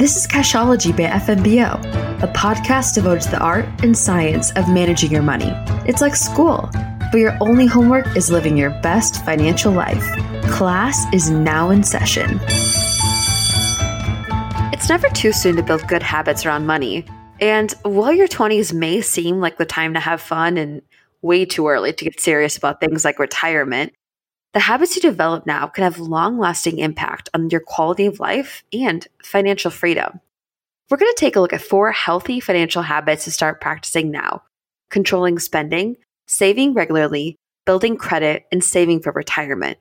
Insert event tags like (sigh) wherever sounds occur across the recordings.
This is Cashology by FNBO, a podcast devoted to the art and science of managing your money. It's like school, but your only homework is living your best financial life. Class is now in session. It's never too soon to build good habits around money. And while your 20s may seem like the time to have fun and way too early to get serious about things like retirement, the habits you develop now can have long lasting impact on your quality of life and financial freedom. We're going to take a look at four healthy financial habits to start practicing now controlling spending, saving regularly, building credit, and saving for retirement.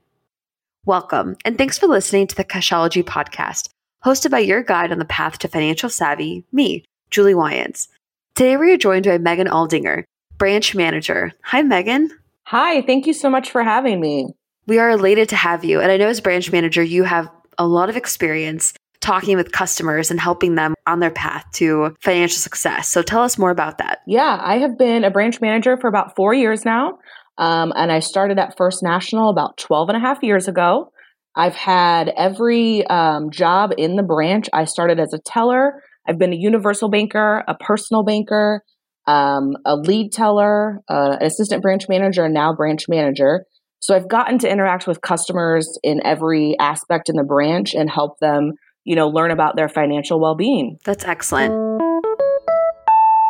Welcome, and thanks for listening to the Cashology podcast, hosted by your guide on the path to financial savvy, me, Julie Wyans. Today we are joined by Megan Aldinger, branch manager. Hi, Megan. Hi, thank you so much for having me. We are elated to have you. And I know as branch manager, you have a lot of experience talking with customers and helping them on their path to financial success. So tell us more about that. Yeah, I have been a branch manager for about four years now. Um, and I started at First National about 12 and a half years ago. I've had every um, job in the branch. I started as a teller. I've been a universal banker, a personal banker, um, a lead teller, uh, an assistant branch manager, and now branch manager. So I've gotten to interact with customers in every aspect in the branch and help them, you know, learn about their financial well-being. That's excellent.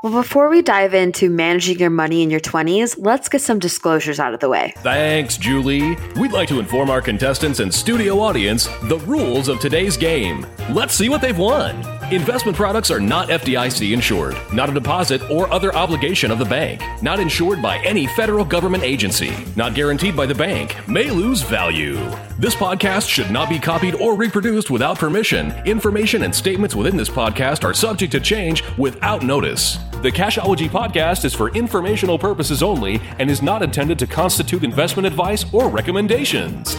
Well, before we dive into managing your money in your 20s, let's get some disclosures out of the way. Thanks, Julie. We'd like to inform our contestants and studio audience the rules of today's game. Let's see what they've won. Investment products are not FDIC insured, not a deposit or other obligation of the bank, not insured by any federal government agency, not guaranteed by the bank, may lose value. This podcast should not be copied or reproduced without permission. Information and statements within this podcast are subject to change without notice. The Cashology podcast is for informational purposes only and is not intended to constitute investment advice or recommendations.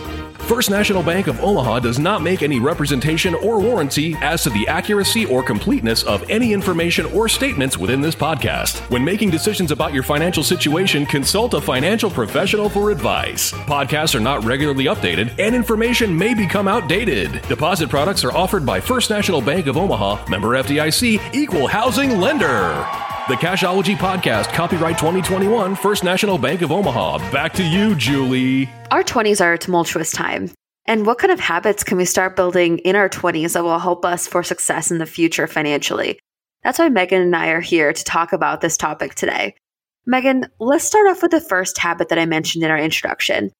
First National Bank of Omaha does not make any representation or warranty as to the accuracy or completeness of any information or statements within this podcast. When making decisions about your financial situation, consult a financial professional for advice. Podcasts are not regularly updated and information may become outdated. Deposit products are offered by First National Bank of Omaha, member FDIC, equal housing lender. The Cashology Podcast, copyright 2021, First National Bank of Omaha. Back to you, Julie. Our 20s are a tumultuous time. And what kind of habits can we start building in our 20s that will help us for success in the future financially? That's why Megan and I are here to talk about this topic today. Megan, let's start off with the first habit that I mentioned in our introduction.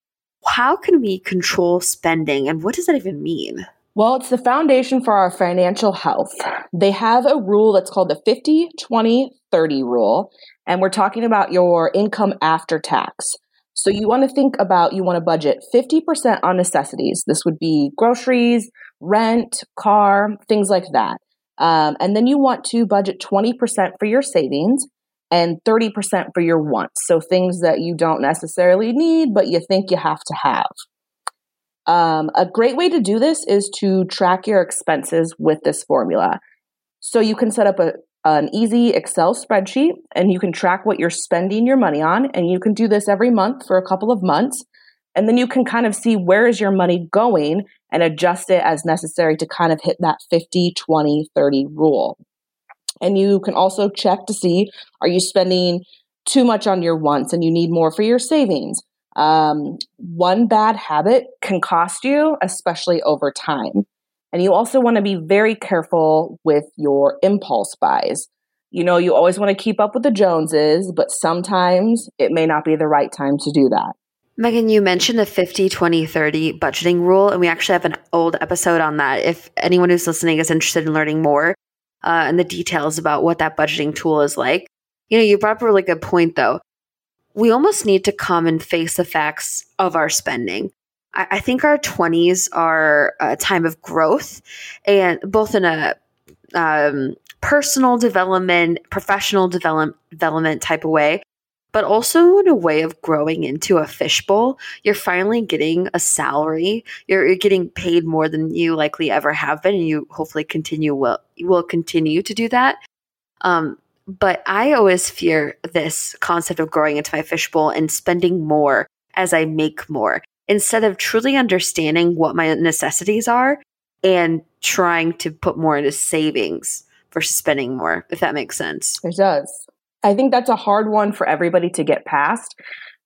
How can we control spending and what does that even mean? Well, it's the foundation for our financial health. They have a rule that's called the 50 20 30 rule, and we're talking about your income after tax. So you want to think about you want to budget 50% on necessities. This would be groceries, rent, car, things like that. Um, and then you want to budget 20% for your savings and 30% for your wants. So things that you don't necessarily need, but you think you have to have. Um, a great way to do this is to track your expenses with this formula. So you can set up a, an easy Excel spreadsheet and you can track what you're spending your money on. And you can do this every month for a couple of months. And then you can kind of see where is your money going and adjust it as necessary to kind of hit that 50, 20, 30 rule. And you can also check to see are you spending too much on your wants and you need more for your savings? Um, one bad habit can cost you, especially over time. And you also want to be very careful with your impulse buys. You know, you always want to keep up with the Joneses, but sometimes it may not be the right time to do that. Megan, you mentioned the 50, 20, 30 budgeting rule, and we actually have an old episode on that. If anyone who's listening is interested in learning more uh, and the details about what that budgeting tool is like, you know, you brought up a really good point though we almost need to come and face the facts of our spending. I, I think our 20s are a time of growth, and both in a um, personal development, professional develop, development type of way, but also in a way of growing into a fishbowl. You're finally getting a salary. You're, you're, getting paid more than you likely ever have been, and you hopefully continue will will continue to do that. Um, but I always fear this concept of growing into my fishbowl and spending more as I make more instead of truly understanding what my necessities are and trying to put more into savings versus spending more, if that makes sense. It does. I think that's a hard one for everybody to get past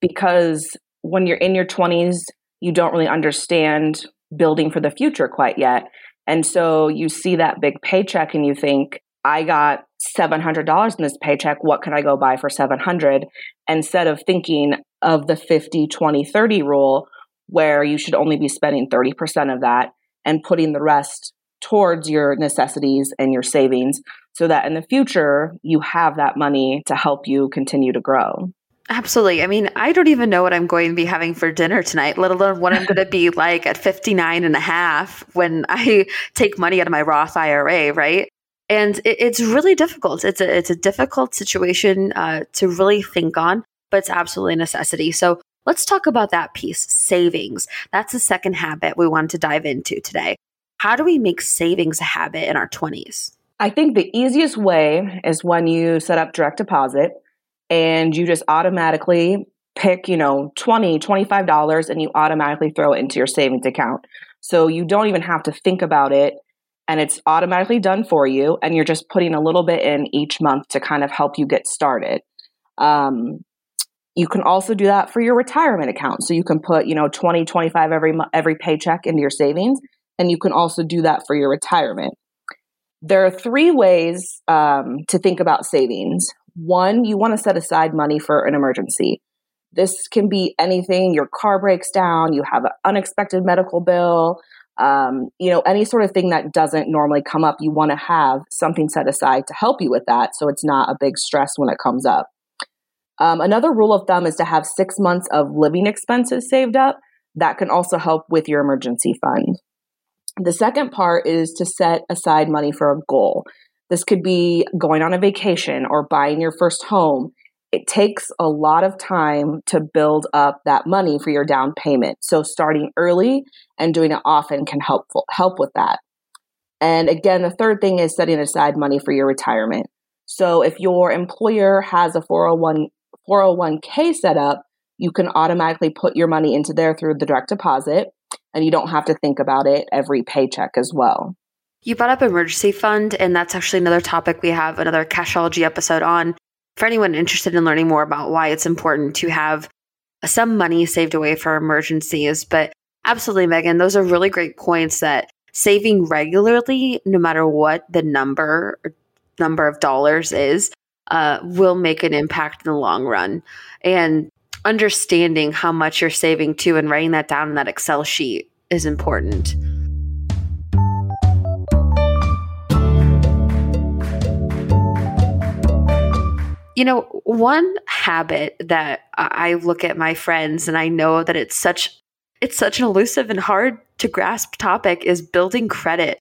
because when you're in your 20s, you don't really understand building for the future quite yet. And so you see that big paycheck and you think, I got $700 in this paycheck. What can I go buy for 700 instead of thinking of the 50, 20, 30 rule where you should only be spending 30% of that and putting the rest towards your necessities and your savings so that in the future you have that money to help you continue to grow. Absolutely. I mean, I don't even know what I'm going to be having for dinner tonight, let alone what I'm going to be like at 59 and a half when I take money out of my Roth IRA, right? And it, it's really difficult. It's a, it's a difficult situation uh, to really think on, but it's absolutely a necessity. So let's talk about that piece savings. That's the second habit we want to dive into today. How do we make savings a habit in our 20s? I think the easiest way is when you set up direct deposit and you just automatically pick, you know, 20, $25 and you automatically throw it into your savings account. So you don't even have to think about it and it's automatically done for you and you're just putting a little bit in each month to kind of help you get started. Um, you can also do that for your retirement account. So you can put, you know, 20, 25 every every paycheck into your savings and you can also do that for your retirement. There are three ways um, to think about savings. One, you want to set aside money for an emergency. This can be anything your car breaks down, you have an unexpected medical bill, um, you know, any sort of thing that doesn't normally come up, you want to have something set aside to help you with that so it's not a big stress when it comes up. Um, another rule of thumb is to have six months of living expenses saved up. That can also help with your emergency fund. The second part is to set aside money for a goal. This could be going on a vacation or buying your first home. It takes a lot of time to build up that money for your down payment. So starting early and doing it often can help help with that. And again, the third thing is setting aside money for your retirement. So if your employer has a 401 401k set up, you can automatically put your money into there through the direct deposit and you don't have to think about it every paycheck as well. You brought up emergency fund, and that's actually another topic we have another cashology episode on. For anyone interested in learning more about why it's important to have some money saved away for emergencies, but absolutely, Megan, those are really great points that saving regularly, no matter what the number number of dollars is, uh, will make an impact in the long run. And understanding how much you're saving too and writing that down in that Excel sheet is important. You know, one habit that I look at my friends and I know that it's such it's such an elusive and hard to grasp topic is building credit.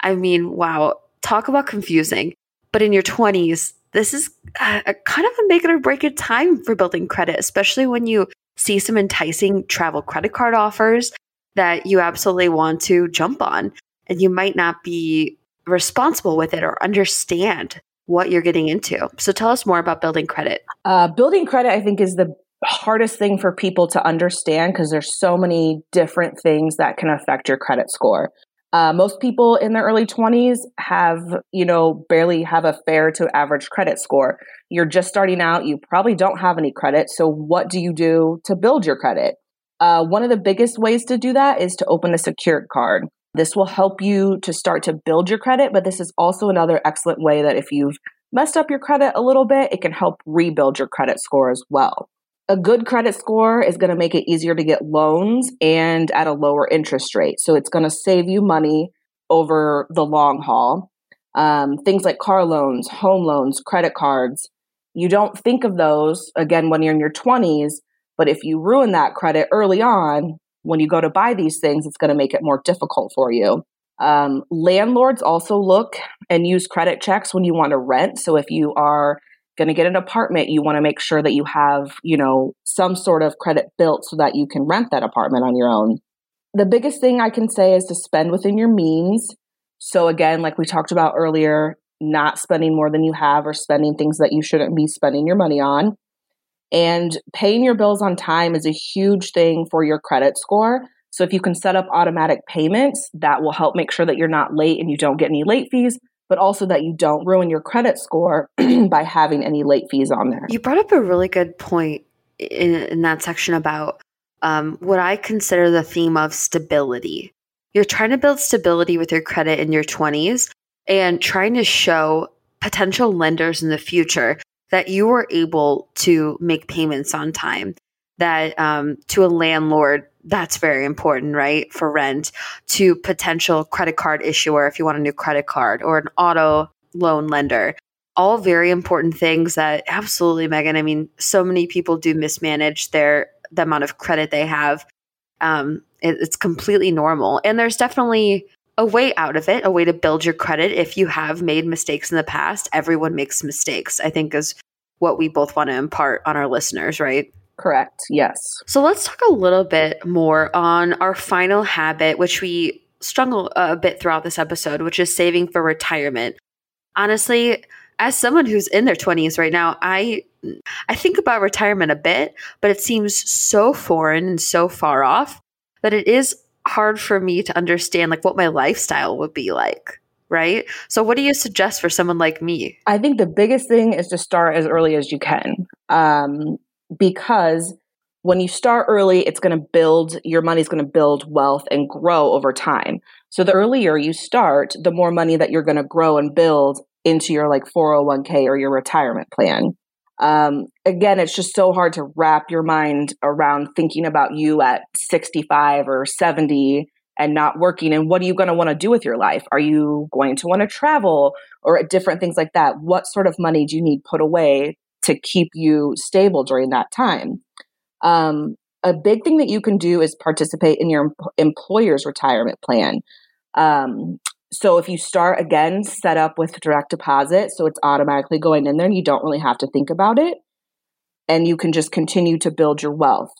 I mean, wow, talk about confusing. But in your 20s, this is a, kind of a make it or break it time for building credit, especially when you see some enticing travel credit card offers that you absolutely want to jump on. And you might not be responsible with it or understand what you're getting into. So tell us more about building credit. Uh, building credit, I think, is the hardest thing for people to understand because there's so many different things that can affect your credit score. Uh, most people in their early 20s have, you know, barely have a fair to average credit score. You're just starting out, you probably don't have any credit. So, what do you do to build your credit? Uh, one of the biggest ways to do that is to open a secured card. This will help you to start to build your credit, but this is also another excellent way that if you've messed up your credit a little bit, it can help rebuild your credit score as well a good credit score is going to make it easier to get loans and at a lower interest rate. So it's going to save you money over the long haul. Um, things like car loans, home loans, credit cards. You don't think of those again when you're in your 20s, but if you ruin that credit early on, when you go to buy these things, it's going to make it more difficult for you. Um, landlords also look and use credit checks when you want to rent. So if you are going to get an apartment, you want to make sure that you have, you know, some sort of credit built so that you can rent that apartment on your own. The biggest thing I can say is to spend within your means. So again, like we talked about earlier, not spending more than you have or spending things that you shouldn't be spending your money on. And paying your bills on time is a huge thing for your credit score. So if you can set up automatic payments, that will help make sure that you're not late and you don't get any late fees, but also that you don't ruin your credit score (clears throat) by having any late fees on there. You brought up a really good point in, in that section about um, what I consider the theme of stability. You're trying to build stability with your credit in your 20s and trying to show potential lenders in the future that you were able to make payments on time that um, to a landlord that's very important right for rent to potential credit card issuer if you want a new credit card or an auto loan lender. All very important things that absolutely megan i mean so many people do mismanage their the amount of credit they have. Um, it, it's completely normal. And there's definitely a way out of it a way to build your credit if you have made mistakes in the past everyone makes mistakes i think is what we both want to impart on our listeners right Correct. Yes. So let's talk a little bit more on our final habit, which we struggle a bit throughout this episode, which is saving for retirement. Honestly, as someone who's in their 20s right now, I I think about retirement a bit, but it seems so foreign and so far off that it is hard for me to understand like what my lifestyle would be like right? So, what do you suggest for someone like me? I think the biggest thing is to start as early as you can. Um, because when you start early, it's going to build, your money's going to build wealth and grow over time. So the earlier you start, the more money that you're going to grow and build into your like 401k or your retirement plan. Um, again, it's just so hard to wrap your mind around thinking about you at 65 or 70 and not working. And what are you going to want to do with your life? Are you going to want to travel or different things like that? What sort of money do you need put away to keep you stable during that time. Um, a big thing that you can do is participate in your employer's retirement plan. Um, so if you start again, set up with direct deposit, so it's automatically going in there and you don't really have to think about it. And you can just continue to build your wealth.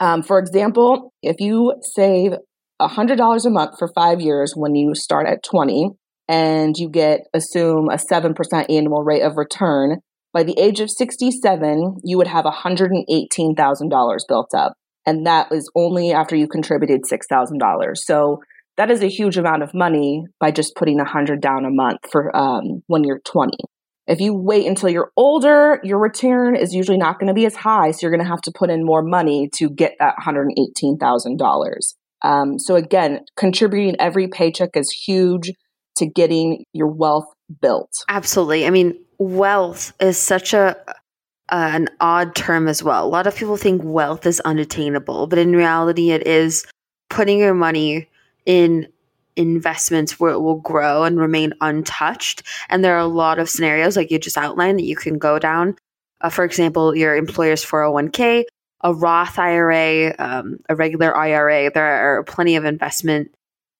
Um, for example, if you save $100 a month for five years when you start at 20 and you get, assume, a 7% annual rate of return, by the age of 67, you would have $118,000 built up. And that was only after you contributed $6,000. So that is a huge amount of money by just putting a 100 down a month for um, when you're 20. If you wait until you're older, your return is usually not going to be as high. So you're going to have to put in more money to get that $118,000. Um, so again, contributing every paycheck is huge to getting your wealth built. Absolutely. I mean, wealth is such a uh, an odd term as well. A lot of people think wealth is unattainable, but in reality, it is putting your money in investments where it will grow and remain untouched. And there are a lot of scenarios, like you just outlined, that you can go down. Uh, for example, your employer's 401k, a Roth IRA, um, a regular IRA. There are plenty of investment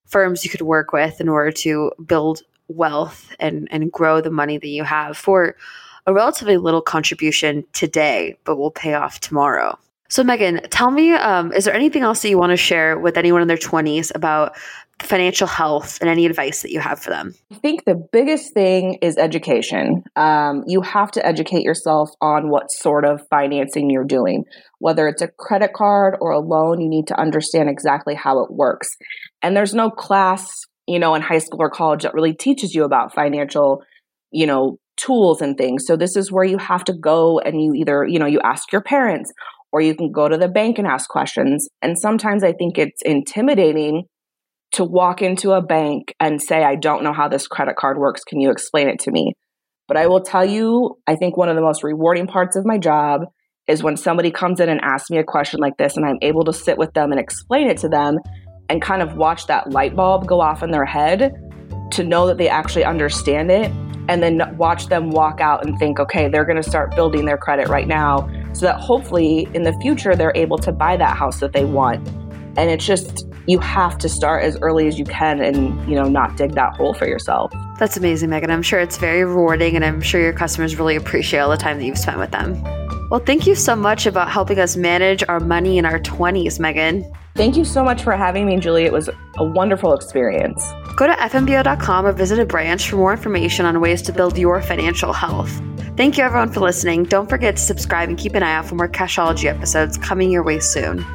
firms you could work with in order to build wealth and and grow the money that you have for a relatively little contribution today, but will pay off tomorrow. So, Megan, tell me, um, is there anything else that you want to share with anyone in their 20s about financial health and any advice that you have for them? I think the biggest thing is education. Um, you have to educate yourself on what sort of financing you're doing. Whether it's a credit card or a loan, you need to understand exactly how it works. And there's no class you know, in high school or college that really teaches you about financial, you know, tools and things. So this is where you have to go and you either, you know, you ask your parents or you can go to the bank and ask questions. And sometimes I think it's intimidating to walk into a bank and say, I don't know how this credit card works. Can you explain it to me? But I will tell you, I think one of the most rewarding parts of my job is when somebody comes in and asks me a question like this and I'm able to sit with them and explain it to them and kind of watch that light bulb go off in their head to know that they actually understand it and then watch them walk out and think, okay, they're going to start building their credit right now so that hopefully in the future they're able to buy that house that they want. And it's just, you have to start as early as you can and, you know, not dig that hole for yourself. That's amazing, Megan. I'm sure it's very rewarding and I'm sure your customers really appreciate all the time that you've spent with them. Well, thank you so much about helping us manage our money in our 20s, Megan. Thank you so much for having me, Julie. It was a wonderful experience. Go to fnbo.com or visit a branch for more information on ways to build your financial health. Thank you, everyone, for listening. Don't forget to subscribe and keep an eye out for more Cashology episodes coming your way soon.